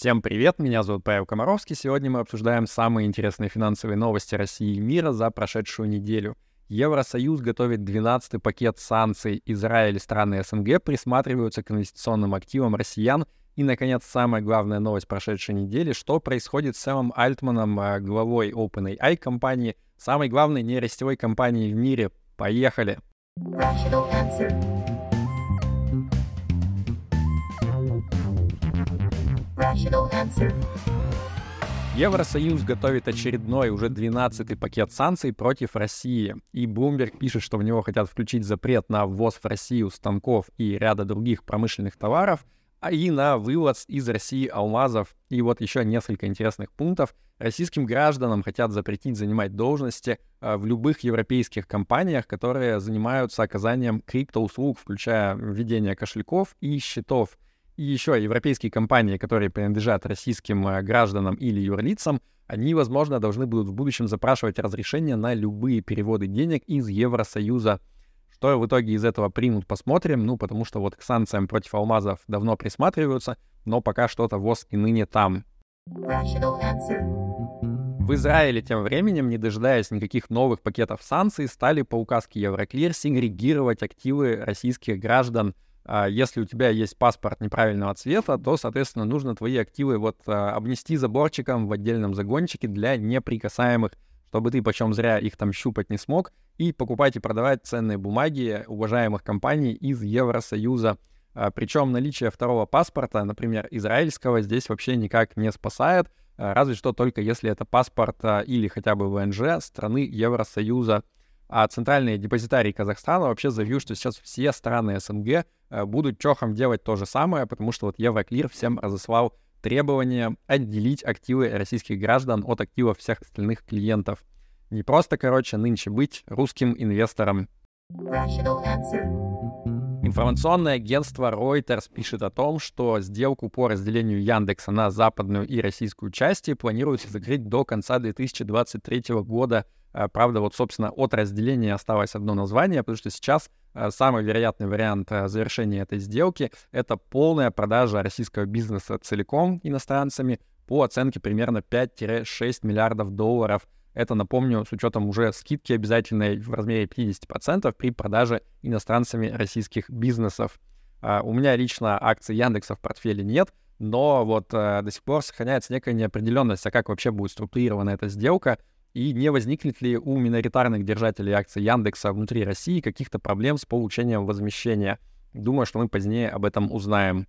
Всем привет, меня зовут Павел Комаровский. Сегодня мы обсуждаем самые интересные финансовые новости России и мира за прошедшую неделю. Евросоюз готовит 12-й пакет санкций. Израиль и страны СНГ присматриваются к инвестиционным активам россиян. И, наконец, самая главная новость прошедшей недели, что происходит с Сэмом Альтманом, э, главой OpenAI компании, самой главной нейросетевой компании в мире. Поехали! Rational answer. Евросоюз готовит очередной, уже 12-й пакет санкций против России. И Bloomberg пишет, что в него хотят включить запрет на ввоз в Россию станков и ряда других промышленных товаров, а и на вывоз из России алмазов. И вот еще несколько интересных пунктов. Российским гражданам хотят запретить занимать должности э, в любых европейских компаниях, которые занимаются оказанием криптоуслуг, включая введение кошельков и счетов — и еще европейские компании, которые принадлежат российским э, гражданам или юрлицам, они, возможно, должны будут в будущем запрашивать разрешение на любые переводы денег из Евросоюза. Что в итоге из этого примут, посмотрим. Ну, потому что вот к санкциям против алмазов давно присматриваются, но пока что-то ВОЗ и ныне там. В Израиле тем временем, не дожидаясь никаких новых пакетов санкций, стали по указке Евроклир сингрегировать активы российских граждан – если у тебя есть паспорт неправильного цвета, то, соответственно, нужно твои активы вот а, обнести заборчиком в отдельном загончике для неприкасаемых, чтобы ты почем зря их там щупать не смог, и покупать и продавать ценные бумаги уважаемых компаний из Евросоюза. А, Причем наличие второго паспорта, например, израильского, здесь вообще никак не спасает, разве что только если это паспорт или хотя бы ВНЖ страны Евросоюза. А центральные депозитарии Казахстана вообще заявил, что сейчас все страны СНГ Э, будут чохом делать то же самое, потому что вот Евроклир всем разослал требование отделить активы российских граждан от активов всех остальных клиентов. Не просто, короче, нынче быть русским инвестором. Информационное агентство Reuters пишет о том, что сделку по разделению Яндекса на западную и российскую части планируется закрыть до конца 2023 года. Э, правда, вот, собственно, от разделения осталось одно название, потому что сейчас Э, самый вероятный вариант э, завершения этой сделки — это полная продажа российского бизнеса целиком иностранцами по оценке примерно 5-6 миллиардов долларов. Это, напомню, с учетом уже скидки обязательной в размере 50% при продаже иностранцами российских бизнесов. У меня лично акций Яндекса в портфеле нет, но вот до сих пор сохраняется некая неопределенность, а как вообще будет структурирована эта сделка и не возникнет ли у миноритарных держателей акций Яндекса внутри России каких-то проблем с получением возмещения. Думаю, что мы позднее об этом узнаем.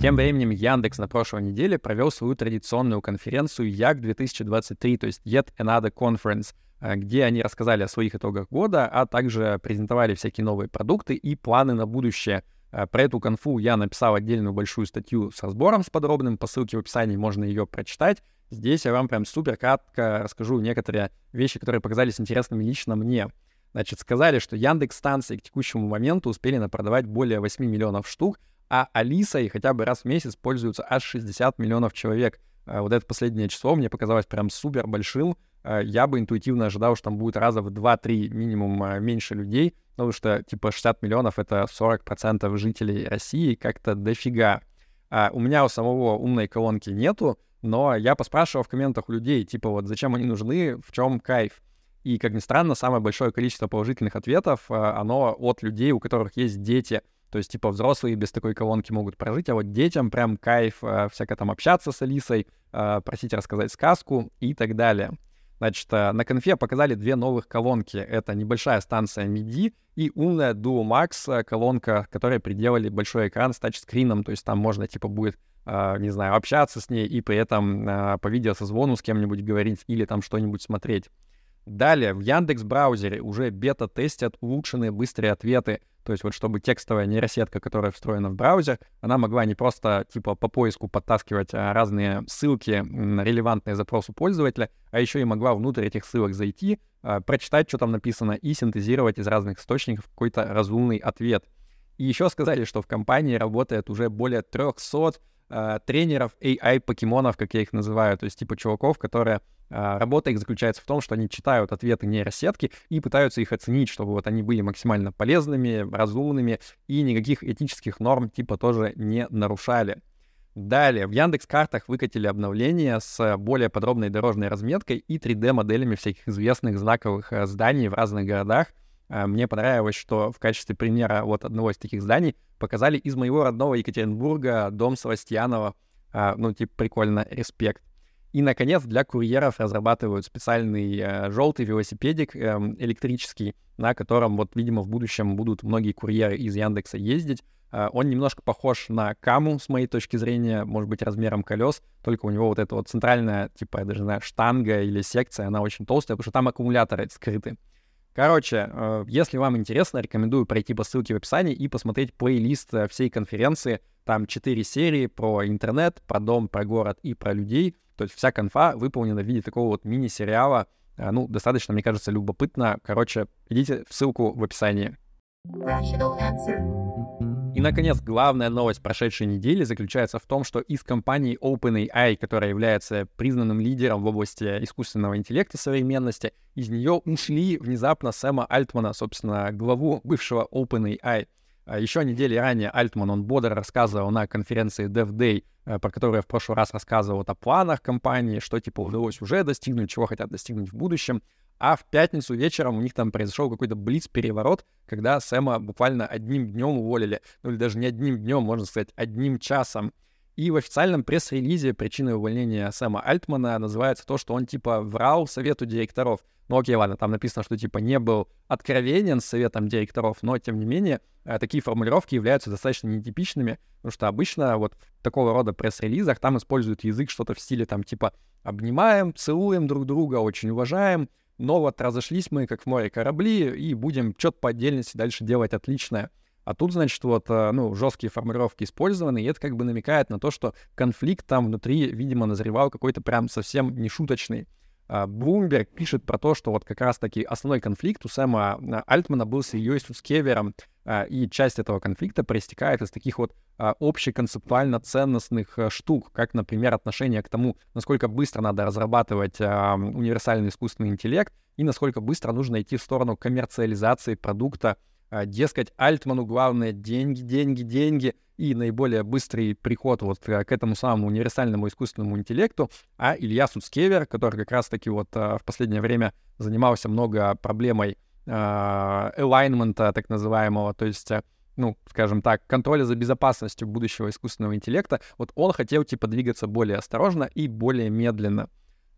Тем временем Яндекс на прошлой неделе провел свою традиционную конференцию Як 2023, то есть Yet Another Conference, э, где они рассказали о своих итогах года, а также презентовали всякие новые продукты и планы на будущее. Э, про эту конфу я написал отдельную большую статью с разбором, с подробным, по ссылке в описании можно ее прочитать. Здесь я вам прям супер кратко расскажу некоторые вещи, которые показались интересными лично мне. Значит, сказали, что Яндекс станции к текущему моменту успели напродавать более 8 миллионов штук, а Алисой хотя бы раз в месяц пользуются аж 60 миллионов человек. Э, вот это последнее число мне показалось прям супер большим. Э, я бы интуитивно ожидал, что там будет раза в 2-3 минимум э, меньше людей, потому что типа 60 миллионов — это 40% жителей России, как-то дофига. А у меня у самого умной колонки нету, но я поспрашивал в комментах у людей, типа, вот зачем они нужны, в чем кайф. И, как ни странно, самое большое количество положительных ответов, а, оно от людей, у которых есть дети. То есть, типа, взрослые без такой колонки могут прожить, а вот детям прям кайф а, всяко там общаться с Алисой, а, просить рассказать сказку и так далее. Значит, на конфе показали две новых колонки. Это небольшая станция MIDI и умная Duo Max колонка, которая приделали большой экран с тачскрином, то есть там можно, типа, будет не знаю, общаться с ней и при этом uh, по видеосозвону с кем-нибудь говорить или там что-нибудь смотреть. Далее, в Яндекс браузере уже бета-тестят улучшенные быстрые ответы. То есть вот чтобы текстовая нейросетка, которая встроена в браузер, она могла не просто типа по поиску подтаскивать а, разные ссылки, релевантные запросу пользователя, а еще и могла внутрь этих ссылок зайти, прочитать, что там написано, и синтезировать из разных источников какой-то разумный ответ. И еще сказали, что в компании работает уже более 300 э, тренеров AI-покемонов, как я их называю, то есть типа чуваков, которые А, работа их заключается в том, что они читают ответы нейросетки и пытаются их оценить, чтобы вот они были максимально полезными, разумными и никаких этических норм типа тоже не нарушали. Далее, в Яндекс картах выкатили обновление с более подробной дорожной разметкой и 3D-моделями всяких известных знаковых э, зданий в разных городах. А, мне понравилось, что в качестве примера вот одного из таких зданий показали из моего родного Екатеринбурга дом Савастьянова. А, ну, типа, прикольно, респект. И, наконец, для курьеров разрабатывают специальный э, желтый велосипедик э, электрический, на котором, вот, видимо, в будущем будут многие курьеры из Яндекса ездить. Э, он немножко похож на Каму, с моей точки зрения, может быть, размером колес, только у него вот эта вот центральная, типа, я даже знаю, штанга или секция, она очень толстая, потому что там аккумуляторы скрыты. Короче, э, если вам интересно, рекомендую пройти по ссылке в описании и посмотреть плейлист э, всей конференции. Там четыре серии про интернет, про дом, про город и про людей — то есть вся конфа выполнена в виде такого вот мини-сериала. А, ну, достаточно, мне кажется, любопытно. Короче, идите в ссылку в описании. И, наконец, главная новость прошедшей недели заключается в том, что из компании OpenAI, которая является признанным лидером в области искусственного интеллекта современности, из нее ушли внезапно Сэма Альтмана, собственно, главу бывшего OpenAI. А Еще недели ранее Альтман, он бодро рассказывал на конференции DevDay, э, про которую я в прошлый раз рассказывал вот о планах компании, что типа удалось уже достигнуть, чего хотят достигнуть в будущем. А в пятницу вечером у них там произошел какой-то блиц-переворот, когда Сэма буквально одним днем уволили. Ну или даже не одним днем, можно сказать, одним часом. И в официальном пресс-релизе причиной увольнения Сэма Альтмана называется то, что он типа врал совету директоров. Ну окей, ладно, там написано, что типа не был откровенен с советом директоров, но тем не менее э, такие формулировки являются достаточно нетипичными, потому что обычно вот в такого рода пресс-релизах там используют язык что-то в стиле там типа обнимаем, целуем друг друга, очень уважаем, но вот разошлись мы как в море корабли и будем что-то по отдельности дальше делать отличное. А тут, значит, вот, э, ну, жесткие формулировки использованы, и это как бы намекает на то, что конфликт там внутри, видимо, назревал какой-то прям совсем нешуточный. Блумберг пишет про то, что вот как раз-таки основной конфликт у Сэма а, Альтмана был с Ильей Сускевером, а, и часть этого конфликта проистекает из таких вот а, общеконцептуально ценностных э, штук, как, например, отношение к тому, насколько быстро надо разрабатывать универсальный искусственный интеллект и насколько быстро нужно идти в сторону коммерциализации продукта а, дескать, Альтману главное деньги, деньги, деньги. И наиболее быстрый приход вот к этому самому универсальному искусственному интеллекту, а Илья Суцкевер, который как раз-таки вот а, в последнее время занимался много проблемой элайнмента так называемого, то есть ну, скажем так, контроля за безопасностью будущего искусственного интеллекта, вот он хотел, типа, двигаться более осторожно и более медленно.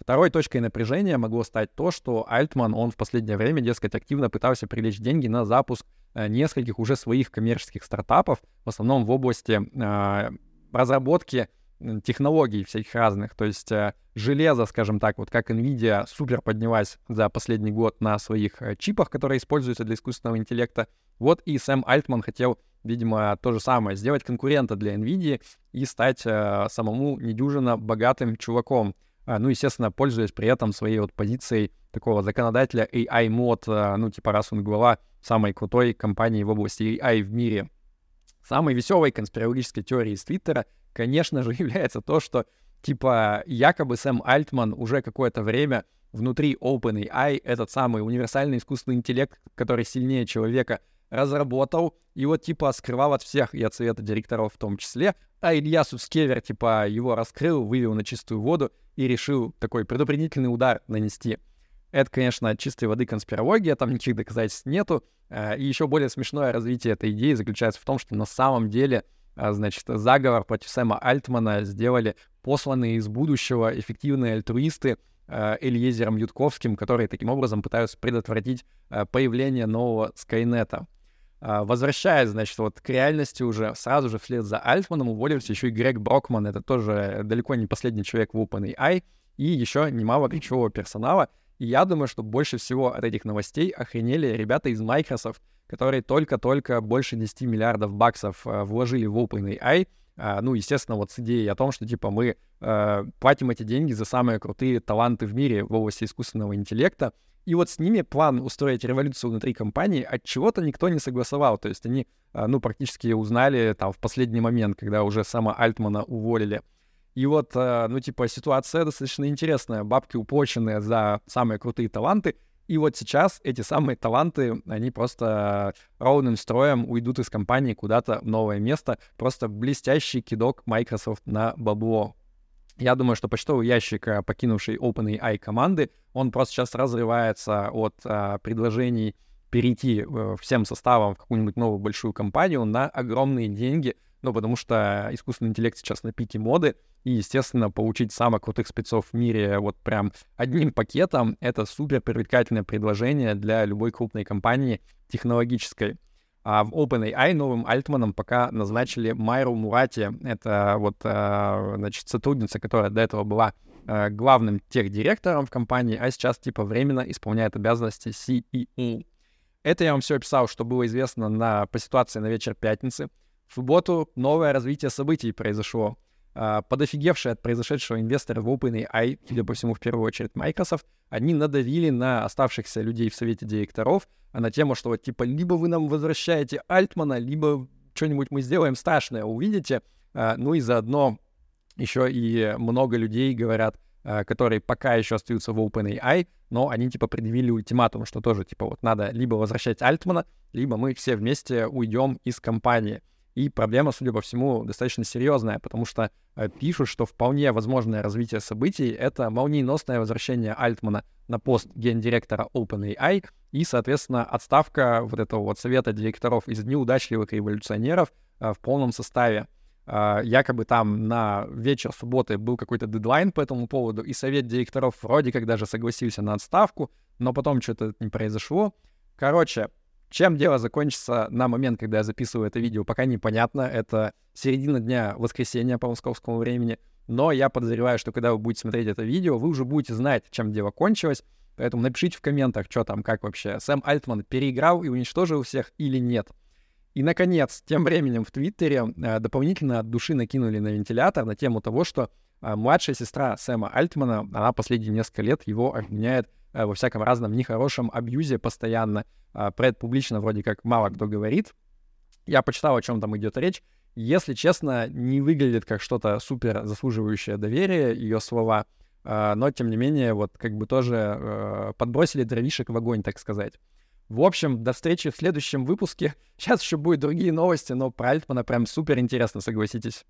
Второй точкой напряжения могло стать то, что Альтман, он в последнее время, дескать, активно пытался привлечь деньги на запуск э, нескольких уже своих коммерческих стартапов, в основном в области э, разработки технологий всяких разных. То есть э, железо, скажем так, вот как NVIDIA супер поднялась за последний год на своих э, чипах, которые используются для искусственного интеллекта. Вот и Сэм Альтман хотел, видимо, то же самое, сделать конкурента для NVIDIA и стать э, самому недюжинно богатым чуваком. А, ну, естественно, пользуясь при этом своей вот позицией такого законодателя AI мод, а, ну, типа раз он глава самой крутой компании в области AI в мире. Самой веселой конспирологической теорией из Твиттера, конечно же, является то, что, типа, якобы Сэм Альтман уже какое-то время внутри OpenAI этот самый универсальный искусственный интеллект, который сильнее человека, разработал и вот, типа, скрывал от всех и от совета директоров в том числе, а Илья Сускевер, типа, его раскрыл, вывел на чистую воду и решил такой предупредительный удар нанести. Это, конечно, чистой воды конспирология, там никаких доказательств нету. А, и еще более смешное развитие этой идеи заключается в том, что на самом деле, а, значит, заговор против Сэма Альтмана сделали посланные из будущего эффективные альтруисты а, Эльезером Ютковским, которые таким образом пытаются предотвратить появление нового Скайнета. А, возвращаясь, значит, вот к реальности уже сразу же вслед за Альтманом уволился еще и Грег Брокман. Это тоже далеко не последний человек в OpenAI. И еще немало ключевого персонала. И я думаю, что больше всего от этих новостей охренели ребята из Microsoft, которые только-только больше 10 миллиардов баксов э, вложили в OpenAI. Uh, ну, естественно, вот с идеей о том, что, типа, мы платим эти деньги за самые крутые таланты в мире в области искусственного интеллекта, и вот с ними план устроить революцию внутри компании от чего-то никто не согласовал. То есть они, а, ну, практически узнали там в последний момент, когда уже сама Альтмана уволили. И вот, э, ну, типа, ситуация достаточно интересная. Бабки уплоченные за самые крутые таланты. И вот сейчас эти самые таланты, они просто ровным строем уйдут из компании куда-то в новое место. Просто блестящий кидок Microsoft на бабло. Я думаю, что почтовый ящик, э, покинувший OpenAI команды, он просто сейчас разрывается от а, предложений перейти э, всем составом в какую-нибудь новую большую компанию на огромные деньги, ну, потому что искусственный интеллект сейчас на пике моды, и, естественно, получить самых крутых спецов в мире вот прям одним пакетом — это супер привлекательное предложение для любой крупной компании технологической. А в OpenAI новым альтманом пока назначили Майру Мурати. Это вот, а, значит, сотрудница, которая до этого была а, главным техдиректором в компании, а сейчас типа временно исполняет обязанности CEO. Это я вам все описал, что было известно на, по ситуации на вечер пятницы. В субботу новое развитие событий произошло. Uh, подофигевшие от произошедшего инвесторы в OpenAI, судя по всему, в первую очередь Microsoft, они надавили на оставшихся людей в совете директоров а на тему, что вот типа либо вы нам возвращаете Альтмана, либо что-нибудь мы сделаем страшное, увидите. Uh, ну и заодно еще и много людей говорят, которые пока еще остаются в OpenAI, но они типа предъявили ультиматум, что тоже типа вот надо либо возвращать Альтмана, либо мы все вместе уйдем из компании. И проблема, судя по всему, достаточно серьезная, потому что э, пишут, что вполне возможное развитие событий — это молниеносное возвращение Альтмана на пост гендиректора OpenAI и, соответственно, отставка вот этого вот совета директоров из неудачливых революционеров э, в полном составе. Uh, якобы там на вечер субботы был какой-то дедлайн по этому поводу, и совет директоров вроде как даже согласился на отставку, но потом что-то не произошло. Короче, чем дело закончится на момент, когда я записываю это видео, пока непонятно. Это середина дня воскресенья по московскому времени. Но я подозреваю, что когда вы будете смотреть это видео, вы уже будете знать, чем дело кончилось. Поэтому напишите в комментах, что там, как вообще. Сэм Альтман переиграл и уничтожил всех или нет. И, наконец, тем временем в Твиттере э, дополнительно от души накинули на вентилятор на тему того, что э, младшая сестра Сэма Альтмана, она последние несколько лет его обвиняет во всяком разном нехорошем абьюзе постоянно. А, про это публично вроде как мало кто говорит. Я почитал, о чем там идет речь. Если честно, не выглядит как что-то супер заслуживающее доверия ее слова, а, но тем не менее, вот как бы тоже э, подбросили дровишек в огонь, так сказать. В общем, до встречи в следующем выпуске. Сейчас еще будут другие новости, но про Альтмана прям супер интересно, согласитесь.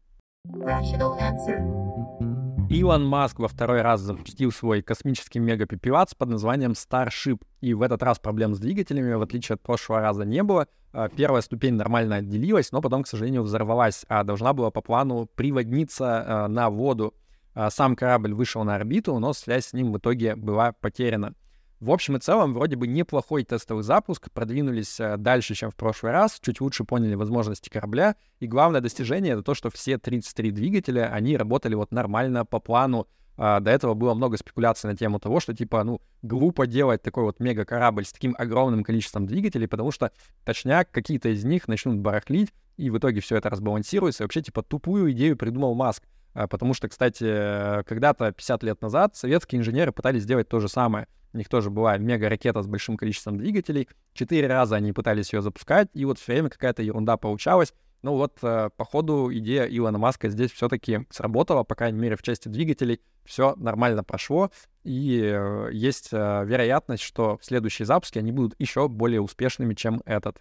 Илон Маск во второй раз запустил свой космический мегапипевац под названием Starship. И в этот раз проблем с двигателями, в отличие от прошлого раза, не было. А, первая ступень нормально отделилась, но потом, к сожалению, взорвалась, а должна была по плану приводниться а, на воду. А, сам корабль вышел на орбиту, но связь с ним в итоге была потеряна. В общем и целом, вроде бы неплохой тестовый запуск, продвинулись э, дальше, чем в прошлый раз, чуть лучше поняли возможности корабля, и главное достижение — это то, что все 33 двигателя, они работали вот нормально по плану. А, до этого было много спекуляций на тему того, что, типа, ну, глупо делать такой вот мега-корабль с таким огромным количеством двигателей, потому что, точняк, какие-то из них начнут барахлить, и в итоге все это разбалансируется, и вообще, типа, тупую идею придумал Маск. А, потому что, кстати, когда-то, 50 лет назад, советские инженеры пытались сделать то же самое — у них тоже была мега-ракета с большим количеством двигателей. Четыре раза они пытались ее запускать, и вот все время какая-то ерунда получалась. Ну вот, э, по ходу идея Илона Маска здесь все-таки сработала, по крайней мере, в части двигателей все нормально прошло, и э, есть э, вероятность, что следующие запуски, они будут еще более успешными, чем этот.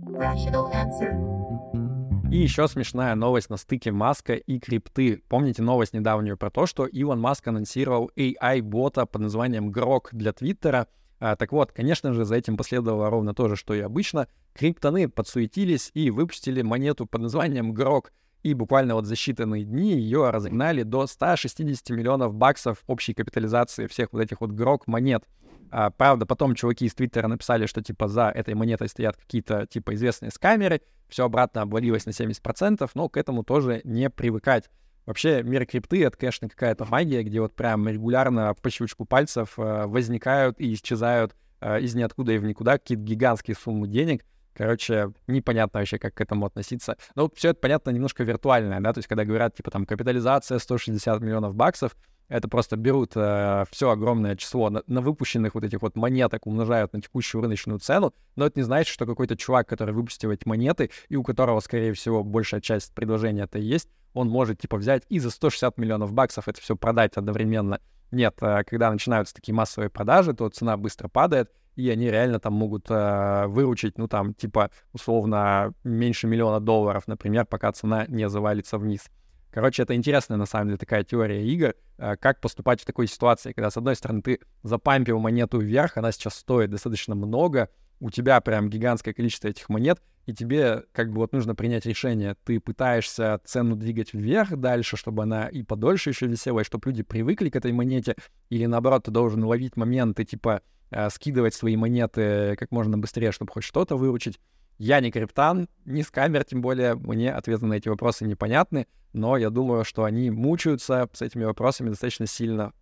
Rational answer. И еще смешная новость на стыке Маска и крипты. Помните новость недавнюю про то, что Илон Маск анонсировал AI-бота под названием Грок для Твиттера. А, так вот, конечно же, за этим последовало ровно то же, что и обычно. Криптоны подсуетились и выпустили монету под названием Грок. И буквально вот за считанные дни ее разогнали до 160 миллионов баксов общей капитализации всех вот этих вот Грок монет. А, правда, потом чуваки из Твиттера написали, что типа за этой монетой стоят какие-то типа известные скамеры, все обратно обвалилось на 70%, но к этому тоже не привыкать. Вообще, мир крипты — это, конечно, какая-то магия, где вот прям регулярно по щелчку пальцев э, возникают и исчезают э, из ниоткуда и в никуда какие-то гигантские суммы денег. Короче, непонятно вообще, как к этому относиться. Но все это, понятно, немножко виртуальное, да, то есть когда говорят, типа, там, капитализация 160 миллионов баксов, это просто берут э, все огромное число на, на выпущенных вот этих вот монеток, умножают на текущую рыночную цену, но это не значит, что какой-то чувак, который выпустил эти монеты, и у которого, скорее всего, большая часть предложения это есть, он может, типа, взять и за 160 миллионов баксов это все продать одновременно. Нет, э, когда начинаются такие массовые продажи, то цена быстро падает, и они реально там могут э, выручить, ну, там, типа, условно, меньше миллиона долларов, например, пока цена не завалится вниз. Короче, это интересная, на самом деле, такая теория игр, э, как поступать в такой ситуации, когда, с одной стороны, ты запампил монету вверх, она сейчас стоит достаточно много, у тебя прям гигантское количество этих монет, и тебе как бы вот нужно принять решение. Ты пытаешься цену двигать вверх дальше, чтобы она и подольше еще висела, и чтобы люди привыкли к этой монете, или наоборот, ты должен ловить моменты, типа э, скидывать свои монеты как можно быстрее, чтобы хоть что-то выручить. Я не криптан, не скамер, тем более мне ответы на эти вопросы непонятны, но я думаю, что они мучаются с этими вопросами достаточно сильно.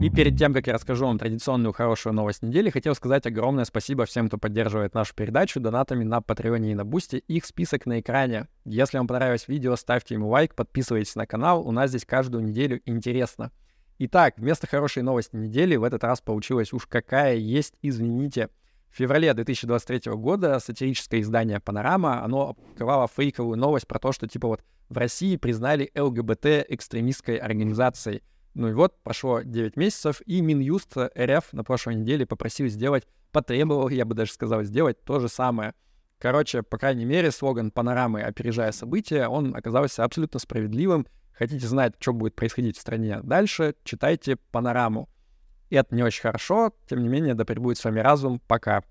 И перед тем, как я расскажу вам традиционную хорошую новость недели, хотел сказать огромное спасибо всем, кто поддерживает нашу передачу донатами на Патреоне и на Бусте. Их список на экране. Если вам понравилось видео, ставьте ему лайк, подписывайтесь на канал. У нас здесь каждую неделю интересно. Итак, вместо хорошей новости недели в этот раз получилась уж какая есть, извините. В феврале 2023 года сатирическое издание «Панорама», оно опубликовало фейковую новость про то, что типа вот в России признали ЛГБТ экстремистской организацией — ну и вот, прошло 9 месяцев, и Минюст РФ на прошлой неделе попросил сделать, потребовал, я бы даже сказал, сделать то же самое. Короче, по крайней мере, слоган «Панорамы, опережая события», он оказался абсолютно справедливым. Хотите знать, что будет происходить в стране дальше, читайте «Панораму». И это не очень хорошо, тем не менее, да пребудет с вами разум. Пока.